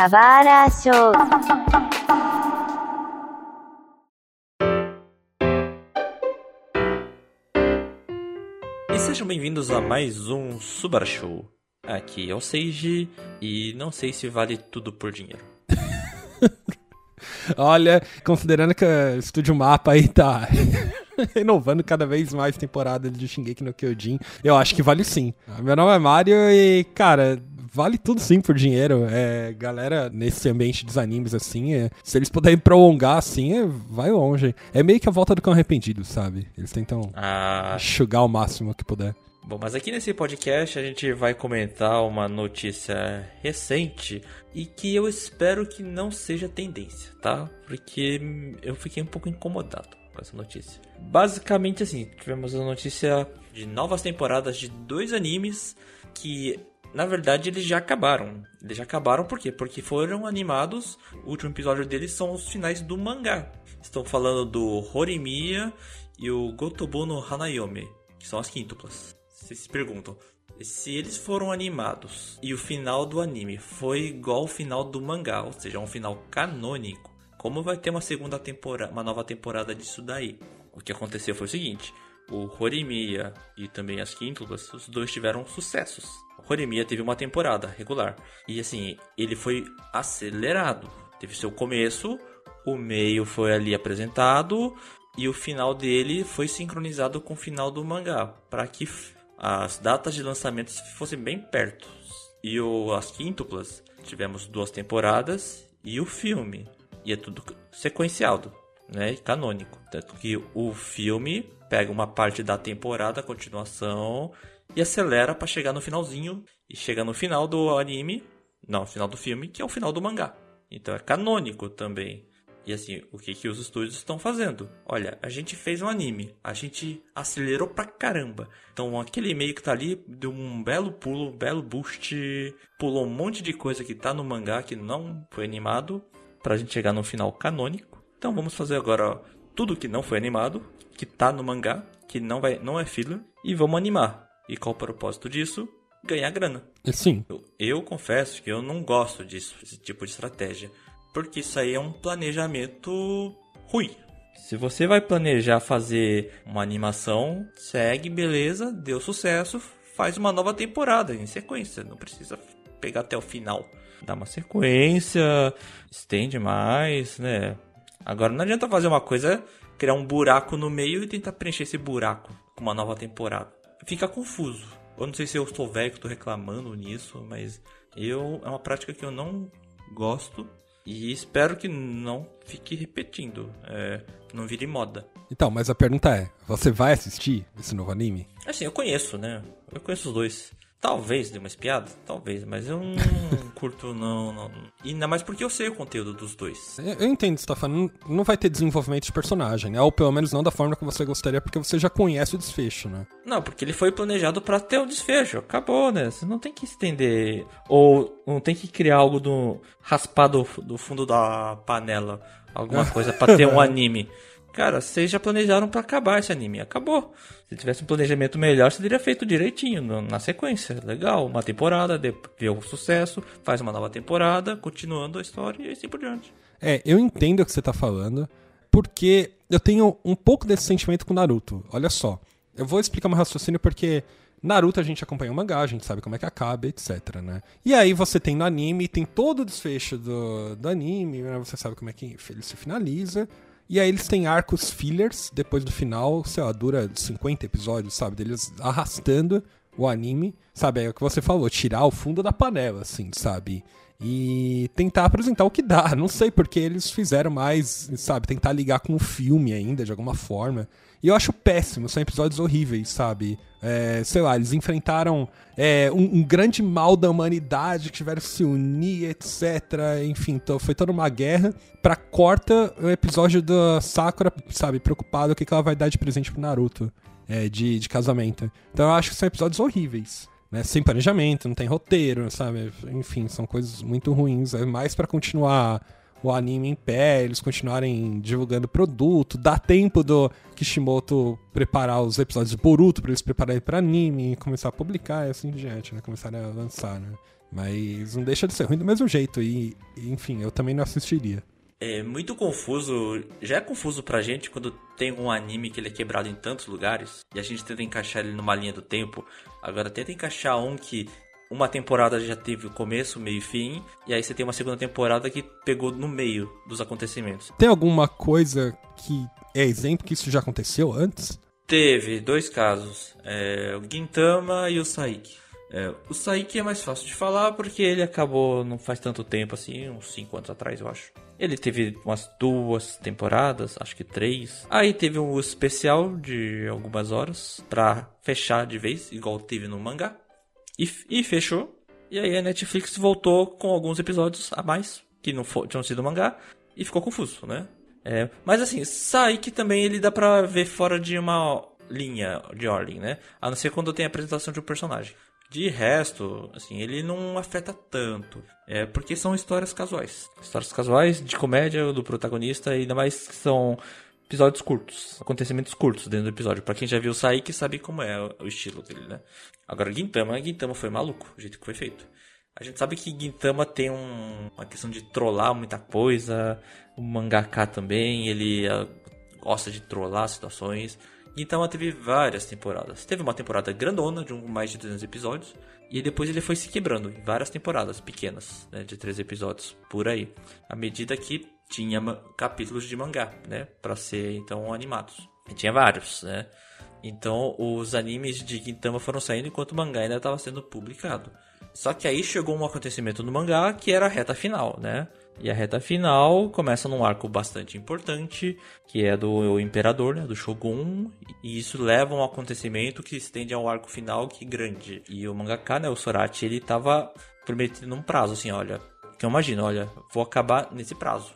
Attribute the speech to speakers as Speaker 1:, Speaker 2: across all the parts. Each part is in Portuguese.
Speaker 1: Kawara Show.
Speaker 2: E sejam bem-vindos a mais um Subar Show. Aqui é o Seiji e não sei se vale tudo por dinheiro.
Speaker 3: Olha, considerando que o Estúdio Mapa aí tá renovando cada vez mais temporada de Shingeki no Kyojin, eu acho que vale sim. Meu nome é Mario e, cara, vale tudo sim por dinheiro. É, galera, nesse ambiente dos animes, assim, é, se eles puderem prolongar, assim, é, vai longe. É meio que a volta do cão arrependido, sabe? Eles tentam
Speaker 2: Ah,
Speaker 3: enxugar o máximo que puder.
Speaker 2: bom, mas aqui nesse podcast a gente vai comentar uma notícia recente e que eu espero que não seja tendência, tá? Porque eu fiquei um pouco incomodado com essa notícia. Basicamente assim, tivemos a notícia de novas temporadas de dois animes que na verdade eles já acabaram. Eles já acabaram por quê? Porque foram animados. O último episódio deles são os finais do mangá. Estão falando do Horimiya e o Gotobu no Hanayome, que são as quíntuplas. Vocês se perguntam, se eles foram animados e o final do anime foi igual ao final do mangá, ou seja, um final canônico, como vai ter uma segunda temporada, uma nova temporada disso daí? O que aconteceu foi o seguinte: o Horimiya e também as quíntuplas, os dois tiveram sucessos. Horimiya teve uma temporada regular e assim ele foi acelerado. Teve seu começo, o meio foi ali apresentado e o final dele foi sincronizado com o final do mangá, para que as datas de lançamento fossem bem perto. E o, as quíntuplas, tivemos duas temporadas e o filme. E é tudo sequenciado, né? Canônico. Tanto que o filme pega uma parte da temporada, a continuação, e acelera para chegar no finalzinho. E chega no final do anime, não, final do filme, que é o final do mangá. Então é canônico também. E assim, o que, que os estúdios estão fazendo? Olha, a gente fez um anime, a gente acelerou pra caramba. Então aquele e-mail que tá ali deu um belo pulo, um belo boost, pulou um monte de coisa que tá no mangá que não foi animado, pra gente chegar no final canônico. Então vamos fazer agora tudo que não foi animado, que tá no mangá, que não, vai, não é filler, e vamos animar. E qual o propósito disso? Ganhar grana.
Speaker 3: E sim,
Speaker 2: Eu, eu confesso que eu não gosto disso, desse tipo de estratégia. Porque isso aí é um planejamento ruim. Se você vai planejar fazer uma animação, segue, beleza, deu sucesso, faz uma nova temporada em sequência. Não precisa pegar até o final. Dá uma sequência, estende mais, né? Agora não adianta fazer uma coisa, criar um buraco no meio e tentar preencher esse buraco com uma nova temporada. Fica confuso. Eu não sei se eu estou velho que estou reclamando nisso, mas eu é uma prática que eu não gosto e espero que não fique repetindo, é, não vire moda.
Speaker 3: Então, mas a pergunta é: você vai assistir esse novo anime?
Speaker 2: Assim, eu conheço, né? Eu conheço os dois. Talvez dê uma espiada, talvez, mas eu não curto não, não. E ainda mais porque eu sei o conteúdo dos dois.
Speaker 3: Eu entendo o que você tá falando, não vai ter desenvolvimento de personagem, né? Ou pelo menos não da forma que você gostaria, porque você já conhece o desfecho, né?
Speaker 2: Não, porque ele foi planejado pra ter o desfecho. Acabou, né? Você não tem que estender. Ou não tem que criar algo do. raspar do, do fundo da panela. Alguma coisa pra ter um anime. Cara, vocês já planejaram pra acabar esse anime. Acabou. Se tivesse um planejamento melhor, você teria feito direitinho, na sequência. Legal, uma temporada, de- vê o sucesso, faz uma nova temporada, continuando a história e assim por diante.
Speaker 3: É, eu entendo o que você tá falando, porque eu tenho um pouco desse sentimento com Naruto. Olha só, eu vou explicar meu raciocínio porque Naruto a gente acompanha o mangá, a gente sabe como é que acaba, etc, né? E aí você tem no anime, tem todo o desfecho do, do anime, né? você sabe como é que ele se finaliza. E aí eles têm arcos fillers depois do final, sei lá, dura 50 episódios, sabe? Deles arrastando o anime, sabe? É o que você falou, tirar o fundo da panela, assim, sabe? E tentar apresentar o que dá. Não sei porque eles fizeram mais, sabe? Tentar ligar com o filme ainda, de alguma forma. E eu acho péssimo, são episódios horríveis, sabe? É, sei lá, eles enfrentaram é, um, um grande mal da humanidade que tiveram que se unir, etc. Enfim, to- foi toda uma guerra. Pra corta o episódio da Sakura, sabe, preocupado o que, que ela vai dar de presente pro Naruto é, de, de casamento. Então eu acho que são episódios horríveis. Né? Sem planejamento, não tem roteiro, sabe? Enfim, são coisas muito ruins. É mais pra continuar o anime em pé, eles continuarem divulgando produto, dá tempo do Kishimoto preparar os episódios de Boruto pra eles prepararem pra anime, começar a publicar e assim diante, né? Começarem a lançar, né? Mas não deixa de ser ruim do mesmo jeito. E, enfim, eu também não assistiria.
Speaker 2: É muito confuso. Já é confuso pra gente quando tem um anime que ele é quebrado em tantos lugares e a gente tenta encaixar ele numa linha do tempo. Agora tenta encaixar um que uma temporada já teve o começo, meio e fim, e aí você tem uma segunda temporada que pegou no meio dos acontecimentos.
Speaker 3: Tem alguma coisa que é exemplo que isso já aconteceu antes?
Speaker 2: Teve dois casos, é, o Gintama e o Saiki. É, o Saiki é mais fácil de falar porque ele acabou não faz tanto tempo assim, uns 5 anos atrás eu acho. Ele teve umas duas temporadas, acho que três. Aí teve um especial de algumas horas pra fechar de vez, igual teve no mangá. E, e fechou. E aí a Netflix voltou com alguns episódios a mais, que não for, tinham sido mangá, e ficou confuso, né? É, mas assim, Saiki também ele dá pra ver fora de uma linha de ordem, né? A não ser quando tem a apresentação de um personagem. De resto, assim, ele não afeta tanto. É porque são histórias casuais. Histórias casuais de comédia do protagonista, ainda mais que são episódios curtos, acontecimentos curtos dentro do episódio. Para quem já viu sair, que sabe como é o estilo dele, né? Agora, Gintama, Gintama foi maluco, o jeito que foi feito. A gente sabe que Gintama tem um, uma questão de trollar muita coisa, o mangaka também, ele uh, gosta de trollar situações. Gintama teve várias temporadas. Teve uma temporada grandona, de um, mais de 200 episódios, e depois ele foi se quebrando em várias temporadas pequenas, né, de 3 episódios por aí, à medida que tinha capítulos de mangá, né, para ser então animados. E tinha vários, né? Então os animes de Gintama foram saindo enquanto o mangá ainda estava sendo publicado. Só que aí chegou um acontecimento no mangá que era a reta final, né? E a reta final começa num arco bastante importante, que é do imperador, né, do Shogun, e isso leva a um acontecimento que estende ao arco final que grande. E o mangaka, né, o Sorachi, ele tava prometendo um prazo assim, olha, que eu imagino, olha, vou acabar nesse prazo.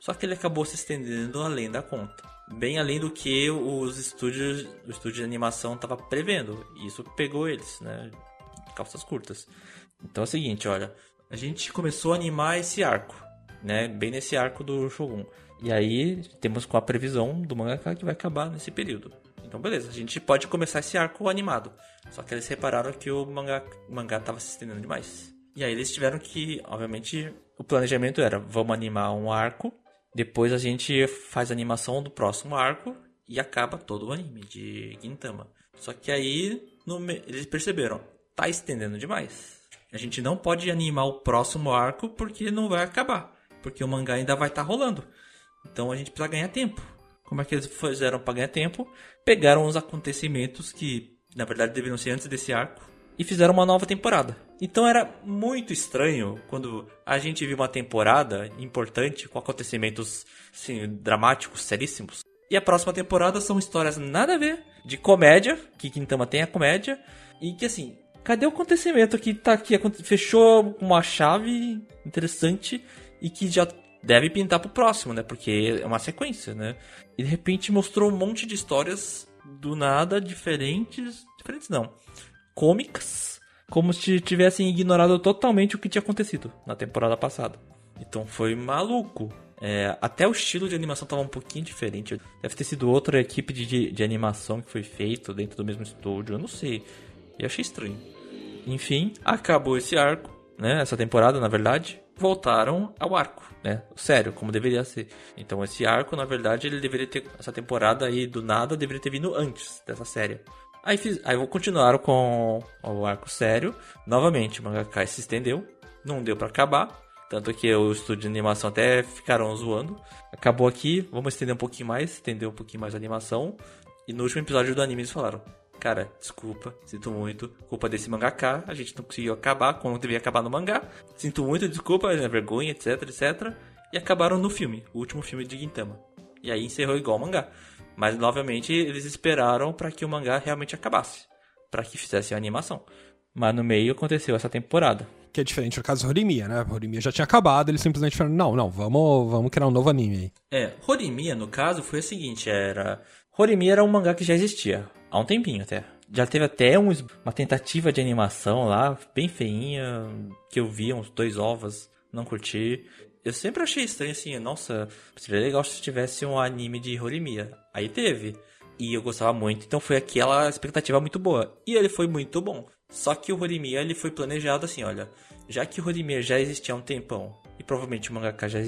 Speaker 2: Só que ele acabou se estendendo além da conta. Bem além do que os estúdios, o estúdio de animação estava prevendo. E isso pegou eles, né? Calças curtas. Então é o seguinte, olha, a gente começou a animar esse arco, né? Bem nesse arco do Shogun. E aí temos com a previsão do mangaka que vai acabar nesse período. Então beleza, a gente pode começar esse arco animado. Só que eles repararam que o mangá, o mangá tava se estendendo demais. E aí eles tiveram que, obviamente, o planejamento era, vamos animar um arco depois a gente faz a animação do próximo arco e acaba todo o anime de Gintama. Só que aí no, eles perceberam, tá estendendo demais. A gente não pode animar o próximo arco porque não vai acabar, porque o mangá ainda vai estar tá rolando. Então a gente precisa ganhar tempo. Como é que eles fizeram para ganhar tempo? Pegaram os acontecimentos que na verdade deveriam ser antes desse arco e fizeram uma nova temporada. Então era muito estranho quando a gente viu uma temporada importante com acontecimentos assim, dramáticos, seríssimos. E a próxima temporada são histórias nada a ver, de comédia, que Quintama tem a comédia, e que assim, cadê o acontecimento que tá aqui, fechou uma chave interessante e que já deve pintar pro próximo, né? Porque é uma sequência, né? E de repente mostrou um monte de histórias do nada diferentes, diferentes não, cômicas como se tivessem ignorado totalmente o que tinha acontecido na temporada passada. Então foi maluco. É, até o estilo de animação estava um pouquinho diferente. Deve ter sido outra equipe de, de animação que foi feito dentro do mesmo estúdio. Eu não sei. E achei estranho. Enfim, acabou esse arco, né? Essa temporada, na verdade. Voltaram ao arco, né? Sério, como deveria ser. Então esse arco, na verdade, ele deveria ter. Essa temporada aí do nada deveria ter vindo antes dessa série. Aí, fiz, aí vou continuar com o arco sério. Novamente, o mangaka se estendeu. Não deu para acabar. Tanto que o estúdio de animação até ficaram zoando. Acabou aqui, vamos estender um pouquinho mais, estender um pouquinho mais a animação. E no último episódio do anime eles falaram: Cara, desculpa, sinto muito, culpa desse mangaka, a gente não conseguiu acabar como devia acabar no mangá. Sinto muito, desculpa, é vergonha, etc, etc. E acabaram no filme, o último filme de Gintama. E aí encerrou igual o mangá. Mas, novamente, eles esperaram para que o mangá realmente acabasse. para que fizesse a animação. Mas no meio aconteceu essa temporada.
Speaker 3: Que é diferente do caso do Horimiya, né? Horimiya já tinha acabado, eles simplesmente falaram, não, não, vamos, vamos criar um novo anime aí.
Speaker 2: É, Horimiya, no caso, foi o seguinte, era... Horimiya era um mangá que já existia, há um tempinho até. Já teve até um, uma tentativa de animação lá, bem feinha, que eu vi, uns dois ovos, não curti eu sempre achei estranho assim, nossa, seria legal se tivesse um anime de Horimiya. Aí teve. E eu gostava muito, então foi aquela expectativa muito boa. E ele foi muito bom. Só que o Horimiya ele foi planejado assim, olha, já que o Horimiya já existia há um tempão e provavelmente o mangaka já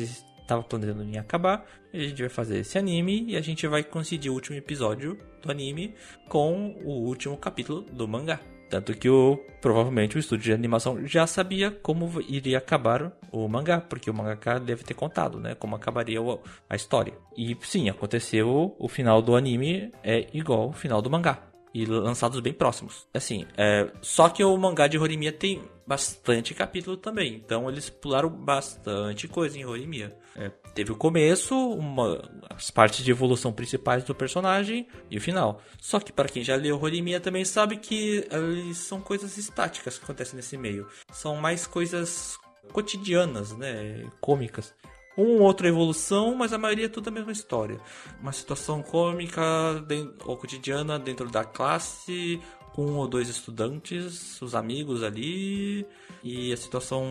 Speaker 2: estava planejando em acabar, a gente vai fazer esse anime e a gente vai coincidir o último episódio do anime com o último capítulo do mangá. Tanto que o, provavelmente o estúdio de animação já sabia como iria acabar o mangá, porque o mangaka deve ter contado, né? Como acabaria a história. E sim, aconteceu, o final do anime é igual ao final do mangá. E lançados bem próximos. Assim, é, só que o mangá de Horimiya tem bastante capítulo também. Então eles pularam bastante coisa em Horimiya. É, teve o começo, uma, as partes de evolução principais do personagem e o final. Só que para quem já leu Horimiya também sabe que eles são coisas estáticas que acontecem nesse meio. São mais coisas cotidianas, né, cômicas. Um outra evolução, mas a maioria é tudo a mesma história. Uma situação cômica ou cotidiana dentro da classe, com um ou dois estudantes, os amigos ali, e a situação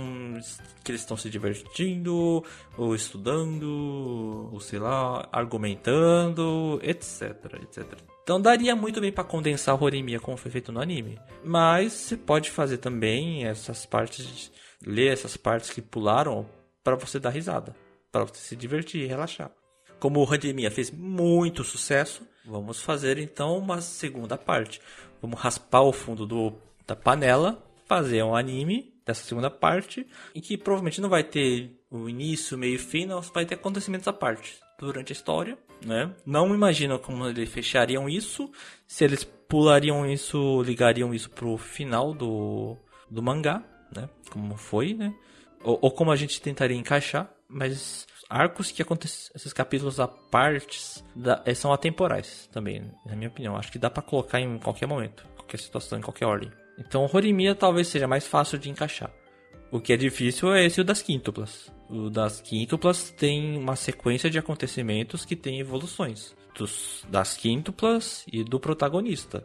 Speaker 2: que eles estão se divertindo, ou estudando, ou sei lá, argumentando, etc, etc. Então daria muito bem para condensar o Horimiya como foi feito no anime. Mas você pode fazer também essas partes, ler essas partes que pularam para você dar risada, para você se divertir e relaxar. Como o Horimiya fez muito sucesso, vamos fazer então uma segunda parte. Vamos raspar o fundo do, da panela, fazer um anime dessa segunda parte, em que provavelmente não vai ter o início, meio e fim, não vai ter acontecimentos à parte durante a história, né? Não imagino como eles fechariam isso, se eles pulariam isso, ligariam isso pro final do, do mangá, né? Como foi, né? Ou, ou como a gente tentaria encaixar, mas arcos que acontecem, esses capítulos a partes, da, eh, são atemporais também, na minha opinião. Acho que dá para colocar em qualquer momento, qualquer situação, em qualquer ordem. Então, Horimiya talvez seja mais fácil de encaixar. O que é difícil é esse o das quíntuplas. O das quíntuplas tem uma sequência de acontecimentos que tem evoluções. Dos, das quíntuplas e do protagonista.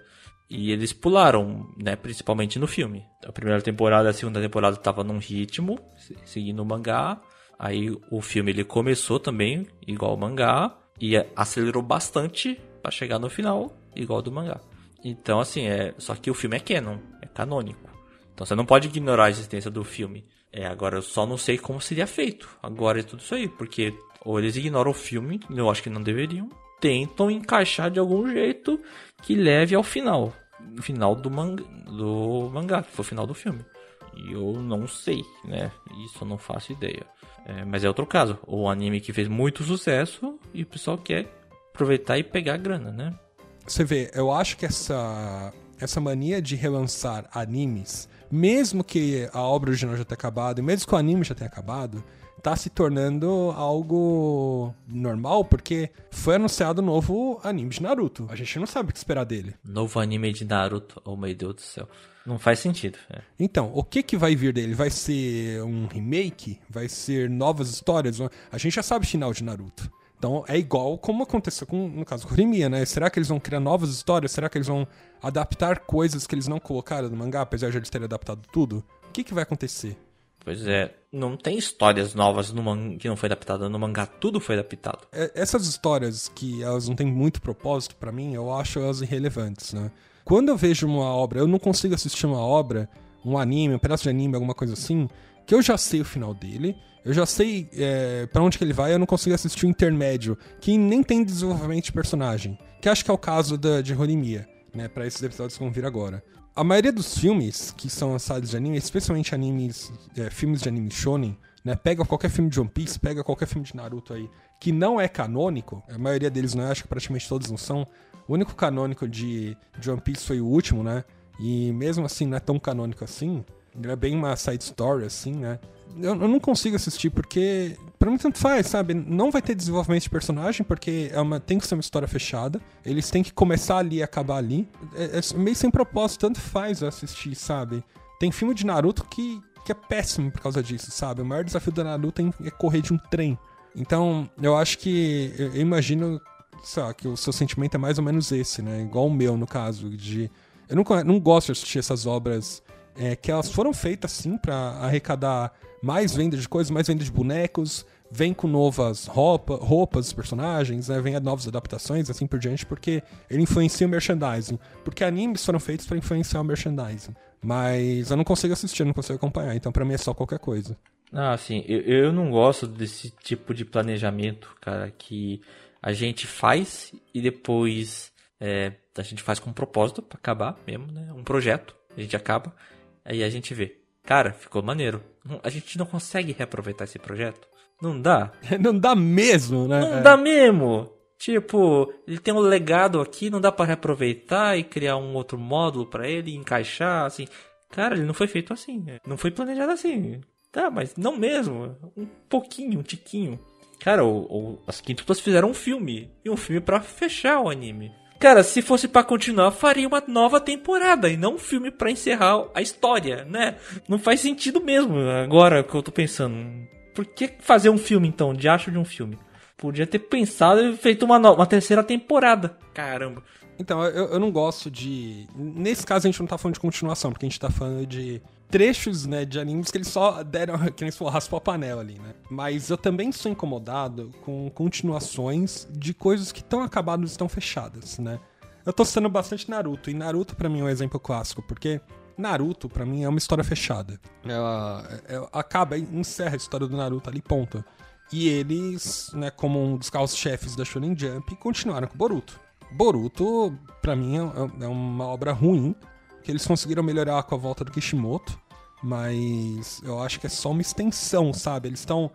Speaker 2: E eles pularam, né, principalmente no filme. A primeira temporada e a segunda temporada estavam num ritmo, seguindo o mangá. Aí o filme ele começou também igual o mangá e acelerou bastante para chegar no final igual do mangá. Então assim, é, só que o filme é canon, é canônico. Então você não pode ignorar a existência do filme. É, agora eu só não sei como seria feito. Agora é tudo isso aí, porque ou eles ignoram o filme, eu acho que não deveriam, tentam encaixar de algum jeito que leve ao final, final do manga, do mangá, que foi o final do filme. E eu não sei, né? Isso eu não faço ideia. É, mas é outro caso. O anime que fez muito sucesso e o pessoal quer aproveitar e pegar a grana, né?
Speaker 3: Você vê, eu acho que essa, essa mania de relançar animes, mesmo que a obra original já tenha acabado, e mesmo que o anime já tenha acabado, tá se tornando algo normal, porque foi anunciado um novo anime de Naruto. A gente não sabe o que esperar dele.
Speaker 2: Novo anime de Naruto, oh meu Deus do céu. Não faz sentido. É.
Speaker 3: Então, o que que vai vir dele? Vai ser um remake? Vai ser novas histórias? A gente já sabe o final de Naruto. Então é igual como aconteceu com, no caso do Horimiya, né? Será que eles vão criar novas histórias? Será que eles vão adaptar coisas que eles não colocaram no mangá, apesar de eles terem adaptado tudo? O que, que vai acontecer?
Speaker 2: Pois é, não tem histórias novas no man... que não foi adaptada no mangá, tudo foi adaptado.
Speaker 3: É, essas histórias que elas não têm muito propósito para mim, eu acho elas irrelevantes, né? Quando eu vejo uma obra, eu não consigo assistir uma obra, um anime, um pedaço de anime, alguma coisa assim, que eu já sei o final dele, eu já sei é, para onde que ele vai, eu não consigo assistir o intermédio, que nem tem desenvolvimento de personagem, que acho que é o caso da, de Horimiya, né, para esses episódios que vão vir agora. A maioria dos filmes que são lançados de anime, especialmente animes, é, filmes de anime shonen, né, pega qualquer filme de One Piece, pega qualquer filme de Naruto aí, que não é canônico, a maioria deles não é, acho que praticamente todos não são, o único canônico de, de One Piece foi o último, né? E mesmo assim não é tão canônico assim. Ele é bem uma side story, assim, né? Eu, eu não consigo assistir porque, pra mim, tanto faz, sabe? Não vai ter desenvolvimento de personagem porque é uma, tem que ser uma história fechada. Eles têm que começar ali e acabar ali. É, é meio sem propósito, tanto faz eu assistir, sabe? Tem filme de Naruto que, que é péssimo por causa disso, sabe? O maior desafio da Naruto é correr de um trem. Então, eu acho que. Eu, imagino sei que o seu sentimento é mais ou menos esse, né? Igual o meu, no caso, de. Eu não, não gosto de assistir essas obras é que elas foram feitas sim para arrecadar mais vendas de coisas, mais vendas de bonecos, vem com novas roupa, roupas dos personagens, né? vem novas adaptações, assim por diante, porque ele influencia o merchandising. Porque animes foram feitos para influenciar o merchandising. Mas eu não consigo assistir, não consigo acompanhar, então para mim é só qualquer coisa.
Speaker 2: Ah, sim, eu, eu não gosto desse tipo de planejamento, cara, que a gente faz e depois é, a gente faz com um propósito para acabar mesmo, né? Um projeto, a gente acaba, aí a gente vê. Cara, ficou maneiro. A gente não consegue reaproveitar esse projeto. Não dá.
Speaker 3: Não dá mesmo, né?
Speaker 2: Não é. dá mesmo. Tipo, ele tem um legado aqui, não dá para reaproveitar e criar um outro módulo para ele encaixar, assim. Cara, ele não foi feito assim. Não foi planejado assim. Tá, mas não mesmo. Um pouquinho, um tiquinho. Cara, o, o, as quintuplas fizeram um filme. E um filme para fechar o anime. Cara, se fosse para continuar, faria uma nova temporada e não um filme para encerrar a história, né? Não faz sentido mesmo agora que eu tô pensando. Por que fazer um filme então? De acho de um filme. Podia ter pensado e feito uma, uma terceira temporada. Caramba.
Speaker 3: Então, eu, eu não gosto de. Nesse caso, a gente não tá falando de continuação, porque a gente tá falando de trechos, né, de animes que eles só deram, que se for, raspou a panela ali, né? Mas eu também sou incomodado com continuações de coisas que estão acabadas e estão fechadas, né? Eu tô citando bastante Naruto, e Naruto para mim é um exemplo clássico, porque Naruto, para mim, é uma história fechada. Ela, ela, acaba, encerra a história do Naruto ali, ponto. E eles, né, como um dos carros-chefes da Shonen Jump, continuaram com Boruto. Boruto, para mim, é, é uma obra ruim, que eles conseguiram melhorar com a volta do Kishimoto, mas eu acho que é só uma extensão, sabe? Eles estão,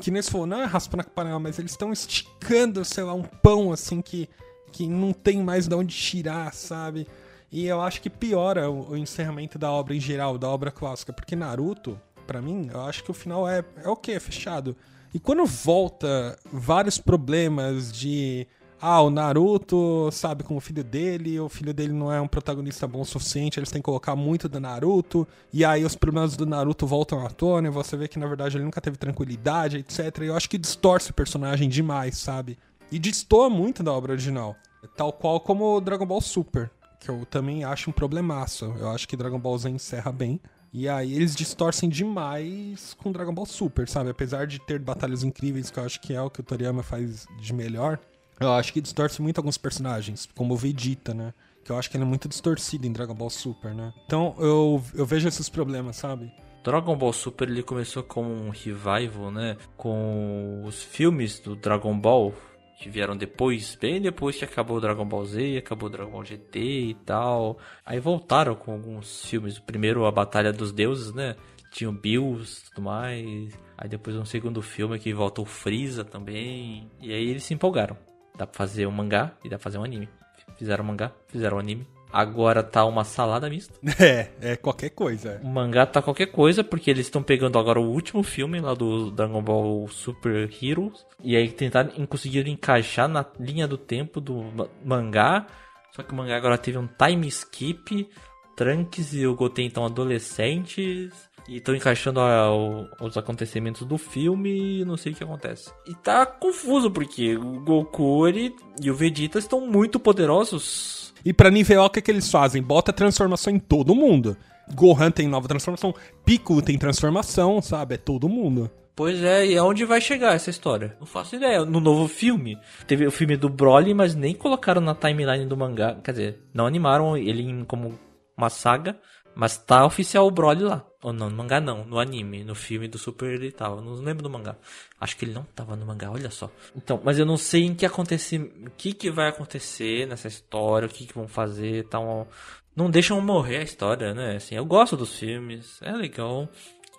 Speaker 3: que nem se for, não é raspando a panela, mas eles estão esticando, sei lá, um pão, assim, que, que não tem mais de onde tirar, sabe? E eu acho que piora o, o, encerramento da obra em geral, da obra clássica, porque Naruto, para mim, eu acho que o final é, é o okay, é fechado. E quando volta vários problemas de ah, o Naruto sabe com o filho dele, o filho dele não é um protagonista bom o suficiente, eles têm que colocar muito do Naruto, e aí os problemas do Naruto voltam à tona, e você vê que na verdade ele nunca teve tranquilidade, etc. E eu acho que distorce o personagem demais, sabe? E destoa muito da obra original. Tal qual como o Dragon Ball Super que eu também acho um problemaço. Eu acho que Dragon Ball Z encerra bem. E aí eles distorcem demais com Dragon Ball Super, sabe? Apesar de ter batalhas incríveis, que eu acho que é o que o Toriyama faz de melhor, eu acho que distorce muito alguns personagens, como o Vegeta, né? Que eu acho que ele é muito distorcido em Dragon Ball Super, né? Então eu, eu vejo esses problemas, sabe?
Speaker 2: Dragon Ball Super ele começou como um revival, né? Com os filmes do Dragon Ball que vieram depois, bem depois que acabou o Dragon Ball Z, acabou o Dragon Ball GT e tal. Aí voltaram com alguns filmes. O primeiro, A Batalha dos Deuses, né? Tinha o Bills e tudo mais. Aí depois um segundo filme que voltou o Freeza também. E aí eles se empolgaram. Dá pra fazer um mangá e dá pra fazer um anime. Fizeram um mangá, fizeram um anime. Agora tá uma salada mista.
Speaker 3: É, é qualquer coisa.
Speaker 2: O mangá tá qualquer coisa, porque eles estão pegando agora o último filme lá do Dragon Ball Super Heroes. E aí tentaram conseguir encaixar na linha do tempo do mangá. Só que o mangá agora teve um time skip. Trunks e o Goten estão adolescentes. E estão encaixando a, o, os acontecimentos do filme e não sei o que acontece. E tá confuso, porque o Goku ele, e o Vegeta estão muito poderosos
Speaker 3: e pra nivelar, o que, é que eles fazem? Bota transformação em todo mundo. Gohan tem nova transformação, Piccolo tem transformação, sabe? É todo mundo.
Speaker 2: Pois é, e aonde vai chegar essa história? Não faço ideia. No novo filme, teve o filme do Broly, mas nem colocaram na timeline do mangá. Quer dizer, não animaram ele como uma saga, mas tá oficial o Broly lá. Ou não, no mangá não, no anime, no filme do Super ele tava. Não lembro do mangá. Acho que ele não tava no mangá, olha só. Então, mas eu não sei em que acontecer, o que que vai acontecer nessa história, o que que vão fazer, tal. Não deixam morrer a história, né? Assim, eu gosto dos filmes, é legal.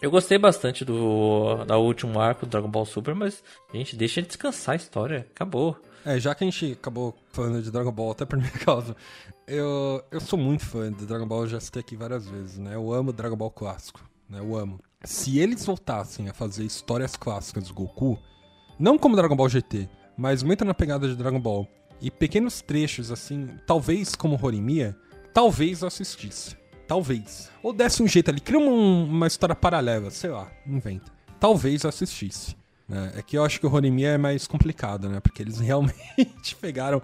Speaker 2: Eu gostei bastante do da último arco do Dragon Ball Super, mas gente, deixa descansar a história, acabou.
Speaker 3: É, já que a gente acabou falando de Dragon Ball, até por minha causa, eu, eu sou muito fã de Dragon Ball, já citei aqui várias vezes, né? Eu amo Dragon Ball clássico, né? Eu amo. Se eles voltassem a fazer histórias clássicas do Goku, não como Dragon Ball GT, mas muito na pegada de Dragon Ball, e pequenos trechos assim, talvez como Horimiya, talvez eu assistisse. Talvez. Ou desse um jeito ali, cria uma, história paralela, sei lá, inventa. Talvez eu assistisse. Né? É que eu acho que o Horimiya é mais complicado, né? Porque eles realmente pegaram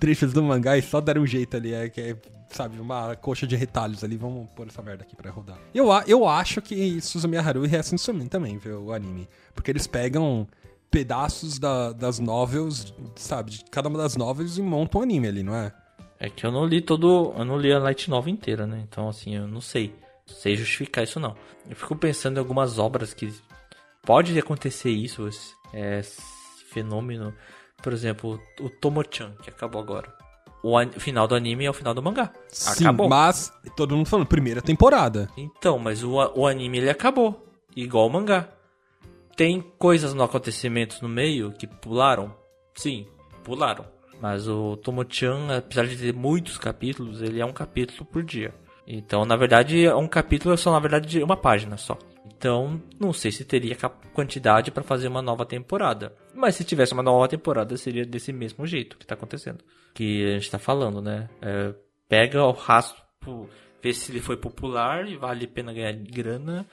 Speaker 3: trechos do mangá e só deram um jeito ali. É que é sabe, uma coxa de retalhos ali, vamos pôr essa merda aqui pra rodar. Eu, eu acho que Suzumiya Haruhi é assim também, viu, o anime. Porque eles pegam pedaços da, das novels, sabe, de cada uma das novels e montam um anime ali, não é?
Speaker 2: É que eu não li todo. Eu não li a Light Novel inteira, né? Então, assim, eu não sei. Não sei justificar isso, não. Eu fico pensando em algumas obras que. Pode acontecer isso, esse, esse fenômeno. Por exemplo, o Tomo-chan, que acabou agora. O, final do anime é o final do mangá.
Speaker 3: Sim, acabou. mas todo mundo falando, primeira temporada.
Speaker 2: Então, mas o, o anime ele acabou. Igual o mangá. Tem coisas no acontecimento no meio que pularam? Sim, pularam. Mas o Tomo-chan, apesar de ter muitos capítulos, ele é um capítulo por dia. Então, na verdade, um capítulo é só, na verdade, uma página só. Então, não sei se teria quantidade para fazer uma nova temporada. Mas se tivesse uma nova temporada, seria desse mesmo jeito que está acontecendo. Que a gente está falando, né? É, pega o rastro, vê se ele foi popular e vale a pena ganhar grana.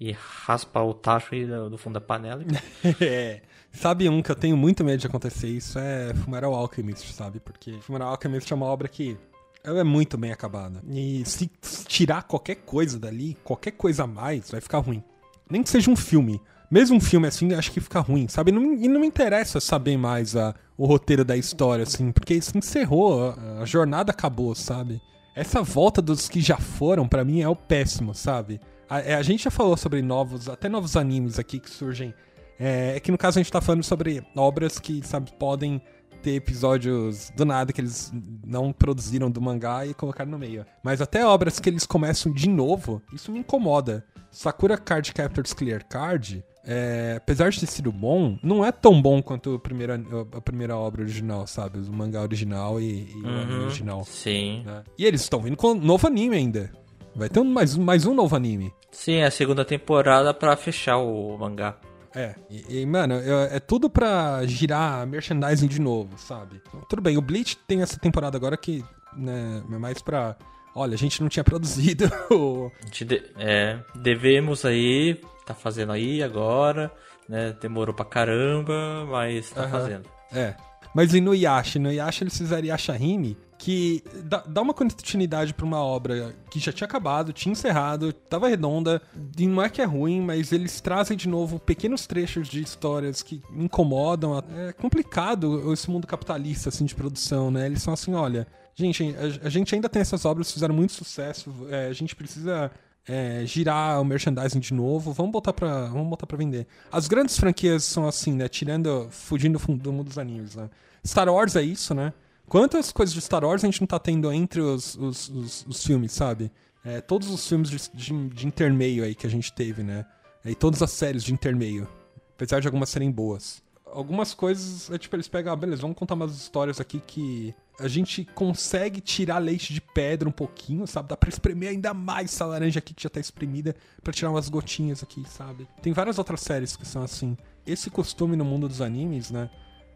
Speaker 2: E raspa o tacho aí do fundo da panela.
Speaker 3: é. Sabe um que eu tenho muito medo de acontecer isso é Fumeral Alchemist, sabe? Porque Fumeral Alchemist é uma obra que ela é muito bem acabada. E se tirar qualquer coisa dali, qualquer coisa a mais, vai ficar ruim. Nem que seja um filme. Mesmo um filme assim, acho que fica ruim, sabe? Não, e não me interessa saber mais a, o roteiro da história, assim, porque isso encerrou, a, a jornada acabou, sabe? Essa volta dos que já foram, para mim, é o péssimo, sabe? A, é, a, gente já falou sobre novos, até novos animes aqui que surgem. É, é que no caso a gente tá falando sobre obras que, sabe, podem ter episódios do nada que eles não produziram do mangá e colocaram no meio. Mas até obras que eles começam de novo, isso me incomoda. Sakura Card Captors Clear Card, é, apesar de ter sido bom, não é tão bom quanto a primeira, a primeira obra original, sabe? O mangá original e, e uhum, o anime uhum. original.
Speaker 2: Sim.
Speaker 3: Né? E eles estão vindo com um novo anime ainda. Vai ter um, mais, mais um novo anime.
Speaker 2: Sim, é a segunda temporada para fechar o mangá.
Speaker 3: É, e, e mano, é, é, tudo pra girar merchandising de novo, sabe? Tudo bem, o Bleach tem essa temporada agora que, né, é mais pra. Olha, a gente não tinha produzido.
Speaker 2: a gente de, é, devemos aí, tá fazendo aí agora, né? Demorou pra caramba, mas tá fazendo.
Speaker 3: É. Mas e no Yashi? No Yashi eles fizeram Yashahime, que dá, dá uma continuidade para uma obra que já tinha acabado, tinha encerrado, tava redonda, e não é que é ruim, mas eles trazem de novo pequenos trechos de histórias que incomodam. É complicado esse mundo capitalista assim de produção, né? Eles são assim, olha, gente, a, a gente ainda tem essas obras que fizeram muito sucesso, é, a gente precisa é, girar o merchandising de novo, vamos botar para vamos botar para vender. As grandes franquias são assim, né? Tirando, fugindo do mundo dos animes, né? Star Wars é isso, né? Quantas coisas de Star Wars a gente não tá tendo entre os, os, os, os filmes, sabe? É, todos os filmes de, de, de, intermeio aí que a gente teve, né? E todas as séries de intermeio. Apesar de algumas serem boas. Algumas coisas, é tipo, eles pegam, ah, beleza, vamos contar umas histórias aqui que a gente consegue tirar leite de pedra um pouquinho, sabe? Dá pra espremer ainda mais essa laranja aqui que já tá espremida para tirar umas gotinhas aqui, sabe? Tem várias outras séries que são assim. Esse costume no mundo dos animes, né?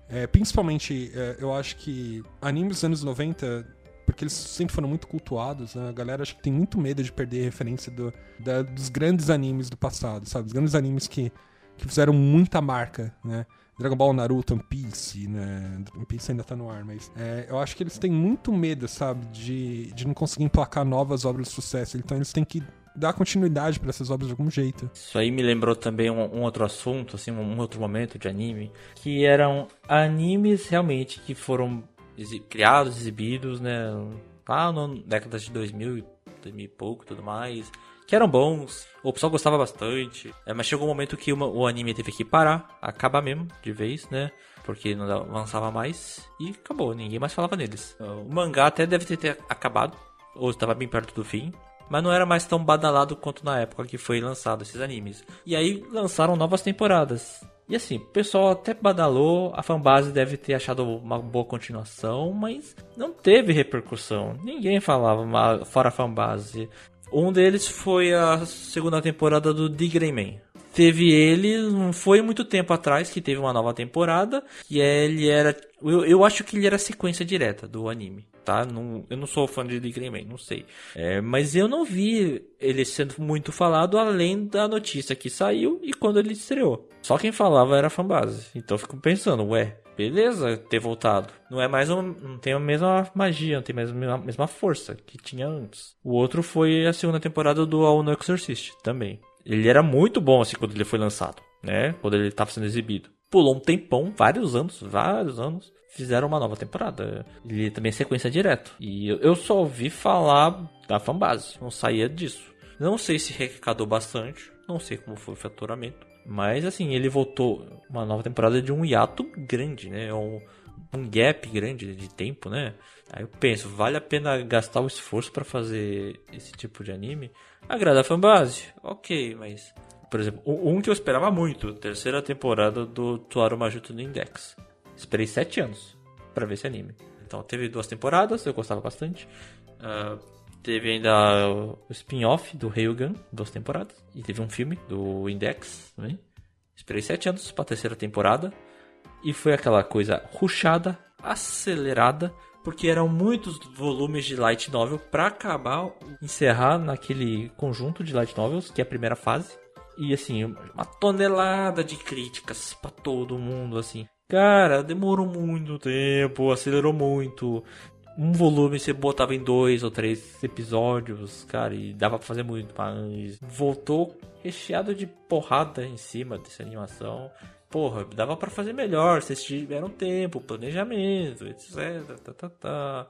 Speaker 3: É, principalmente, é, eu acho que animes dos anos 90, porque eles sempre foram muito cultuados, né? A galera acho que tem muito medo de perder referência do, da, dos grandes animes do passado, sabe? Os grandes animes que, que fizeram muita marca, né? Dragon Ball, Naruto, One Piece, né? One Piece ainda tá no ar, mas é, eu acho que eles têm muito medo, sabe? De, de não conseguir emplacar novas obras de sucesso. Então eles têm que dar continuidade para essas obras de algum jeito.
Speaker 2: Isso aí me lembrou também um, um, outro assunto, assim, um outro momento de anime, que eram animes realmente que foram criados, exibidos, né, lá na década de 2000, 2000 e pouco, tudo mais, que eram bons, o pessoal gostava bastante, é, mas chegou um momento que uma, o anime teve que parar, acabar mesmo, de vez, né, porque não lançava mais, e acabou, ninguém mais falava neles. O mangá até deve ter acabado, ou estava bem perto do fim, mas não era mais tão badalado quanto na época que foi lançado esses animes. E aí lançaram novas temporadas. E assim, o pessoal até badalou, a fanbase deve ter achado uma boa continuação, mas não teve repercussão. Ninguém falava fora a fanbase. Um deles foi a segunda temporada do The Grey Man. Teve ele, não foi muito tempo atrás que teve uma nova temporada, e ele era, eu, eu acho que ele era sequência direta do anime, tá? Não, eu não sou fã de The Man, não sei. É, mas eu não vi ele sendo muito falado além da notícia que saiu e quando ele estreou. Só quem falava era a fanbase. Então eu fico pensando, ué, beleza ter voltado. Não é mais um, não tem a mesma magia, não tem mais a mesma força que tinha antes. O outro foi a segunda temporada do All No Exorcist também. Ele era muito bom assim quando ele foi lançado, né? Quando ele estava sendo exibido. Pulou um tempão, vários anos, vários anos. Fizeram uma nova temporada. Ele também é sequência direto. E eu só ouvi falar da fanbase. Não saía disso. Não sei se recadou bastante. Não sei como foi o faturamento. Mas assim, ele voltou uma nova temporada de um hiato grande, né? Um, um gap grande de tempo, né? Aí eu penso, vale a pena gastar o esforço para fazer esse tipo de anime? Agrada a fanbase? Ok, mas. Por exemplo, um que eu esperava muito, terceira temporada do Tuaro Majuto no Index. Esperei sete anos para ver esse anime. Então teve duas temporadas, eu gostava bastante. Uh, teve ainda o spin-off do Ryugan, duas temporadas. E teve um filme do Index também. Esperei sete anos pra terceira temporada. E foi aquela coisa ruchada, acelerada, porque eram muitos volumes de light novel para acabar, encerrar naquele conjunto de light novels, que é a primeira fase. E assim, uma tonelada de críticas para todo mundo, assim. Cara, demorou muito tempo, acelerou muito. Um volume você botava em dois ou três episódios, cara, e dava pra fazer muito mais. Voltou recheado de porrada em cima dessa animação porra, dava para fazer melhor, vocês tiveram tempo, planejamento, etc. Tá, tá, tá.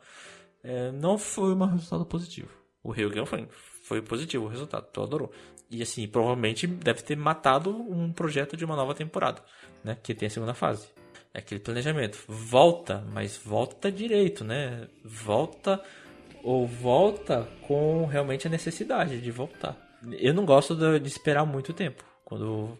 Speaker 2: É, não foi um resultado positivo. O Ryugen foi, foi positivo o resultado, tu adorou. E assim, provavelmente deve ter matado um projeto de uma nova temporada, né? Que tem a segunda fase. É aquele planejamento. Volta, mas volta direito, né? Volta ou volta com realmente a necessidade de voltar. Eu não gosto de esperar muito tempo quando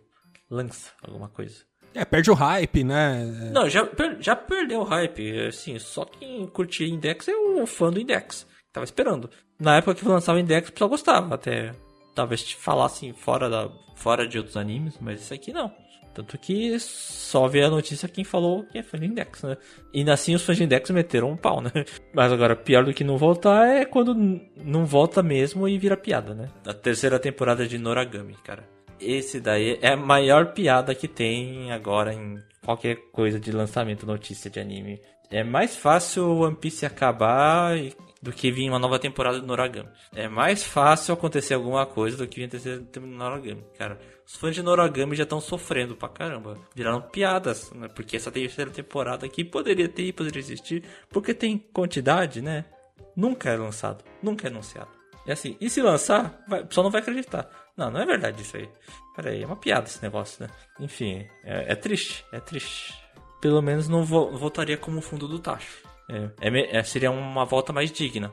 Speaker 2: lança alguma coisa.
Speaker 3: É, perde o hype, né?
Speaker 2: Não, já, já perdeu o hype. Assim, só quem curtia Index é o fã do Index. Tava esperando. Na época que lançava o Index, o pessoal gostava. Até talvez te falassem fora, da, fora de outros animes, mas isso aqui não. Tanto que só vê a notícia quem falou que é fã de Index, né? E assim os fãs de Index meteram um pau, né? Mas agora, pior do que não voltar é quando não volta mesmo e vira piada, né? A terceira temporada de Noragami, cara. Esse daí é a maior piada que tem agora em qualquer coisa de lançamento, notícia de anime. É mais fácil o One Piece acabar do que vir uma nova temporada do Noragami. É mais fácil acontecer alguma coisa do que vir a terceira temporada do Noragami, cara. Os fãs de Noragami já estão sofrendo pra caramba. Viraram piadas, né? Porque essa terceira temporada aqui poderia ter e poderia existir. Porque tem quantidade, né? Nunca é lançado, nunca é anunciado. É assim, e se lançar, vai, só não vai acreditar. Não, não é verdade isso aí. Pera aí, é uma piada esse negócio, né? Enfim, é, é triste, é triste. Pelo menos não vo voltaria como fundo do tacho. É, é, é, seria uma volta mais digna.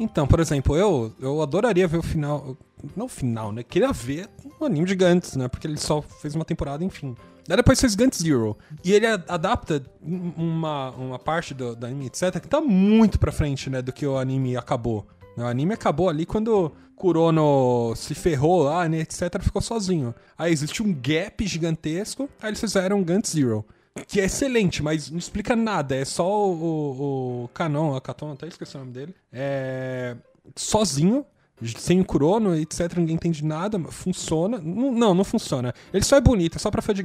Speaker 3: Então, por exemplo, eu, eu adoraria ver o final. Não o final, né? Queria ver o anime de Gantz, né? Porque ele só fez uma temporada, enfim. Daí depois fez Gantz Zero. E ele adapta uma, uma parte do, do anime, etc., que tá muito pra frente, né? Do que o anime acabou. O anime acabou ali quando Kurono se ferrou lá, né, etc, ficou sozinho. Aí existe um gap gigantesco, aí eles fizeram Gantz Zero. Que é excelente, mas não explica nada. É só o, o, o Canon, a Katon, até esqueci o nome dele. É. Sozinho, sem o Kurono, etc. Ninguém entende nada. Funciona. Não, não funciona. Ele só é bonito, é só pra fã de.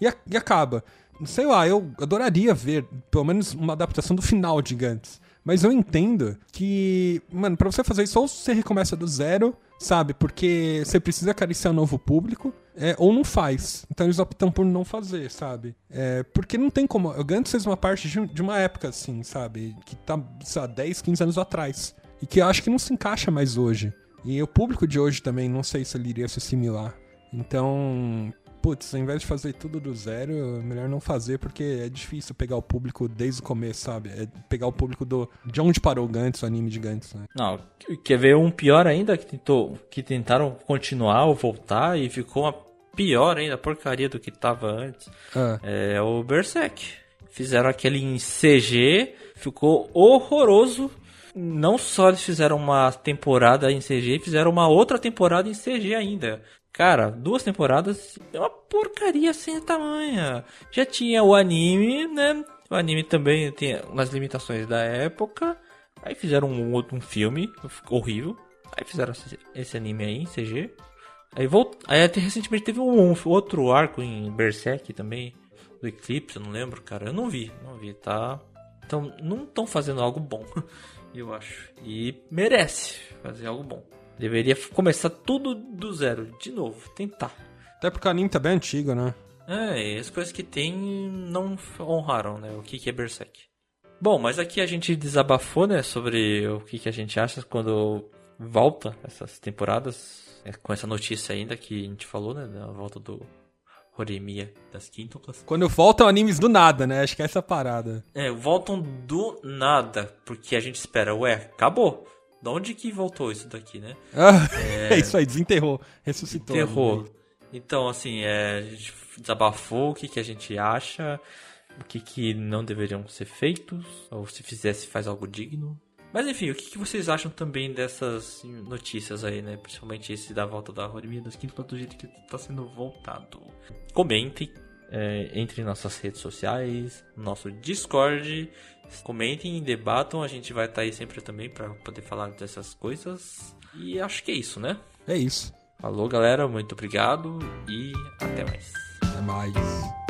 Speaker 3: E, a, e acaba. Sei lá, eu adoraria ver, pelo menos, uma adaptação do final de Gantz. Mas eu entendo que, mano, pra você fazer isso, ou você recomeça do zero, sabe? Porque você precisa acariciar um novo público, é, ou não faz. Então eles optam por não fazer, sabe? É, porque não tem como. O Gantz fez uma parte de, de, uma época, assim, sabe? Que tá, sei lá, 10, 15 anos atrás. E que eu acho que não se encaixa mais hoje. E o público de hoje também, não sei se ele iria se assimilar. Então, putz, ao invés de fazer tudo do zero, melhor não fazer, porque é difícil pegar o público desde o começo, sabe? É pegar o público do de onde parou o Gantz, o anime de Gantz, né?
Speaker 2: Não, quer ver um pior ainda que tentou, que tentaram continuar ou voltar e ficou uma pior ainda, porcaria do que tava antes. Ah. É o Berserk. Fizeram aquele em CG, ficou horroroso. Não só eles fizeram uma temporada em CG, fizeram uma outra temporada em CG ainda. Cara, duas temporadas é uma porcaria sem tamanha. Já tinha o anime, né? O anime também tem umas limitações da época. Aí fizeram um outro um filme horrível. Aí fizeram esse anime aí em CG. Aí, volt... aí até recentemente teve um outro arco em Berserk também. Do Eclipse, eu não lembro, cara. Eu não vi, não vi, tá? Então não estão fazendo algo bom, eu acho. E merece fazer algo bom. Deveria começar tudo do zero, de novo, tentar.
Speaker 3: Até porque o anime tá bem antigo, né?
Speaker 2: É, e as coisas que tem não honraram, né? O que, que é Berserk. Bom, mas aqui a gente desabafou, né? Sobre o que, que a gente acha quando volta essas temporadas. É, com essa notícia ainda que a gente falou, né? Da volta do Horemia das quíntuplas.
Speaker 3: Quando voltam animes do nada, né? Acho que é essa parada.
Speaker 2: É, voltam do nada. Porque a gente espera, ué, acabou. De onde que voltou isso daqui, né?
Speaker 3: Ah, é... é isso aí, desenterrou, ressuscitou.
Speaker 2: Enterrou. Então, assim, é, a gente desabafou o que, que a gente acha, o que, que não deveriam ser feitos, ou se fizesse, faz algo digno. Mas enfim, o que, que vocês acham também dessas notícias aí, né? Principalmente esse da volta da Rorimia dos Quintos do jeito que está sendo voltado. Comentem, é, entre em nossas redes sociais, nosso Discord. Comentem, debatam, a gente vai estar tá aí sempre também para poder falar dessas coisas. E acho que é isso, né?
Speaker 3: É isso.
Speaker 2: Falou, galera, muito obrigado e até mais.
Speaker 3: Até mais.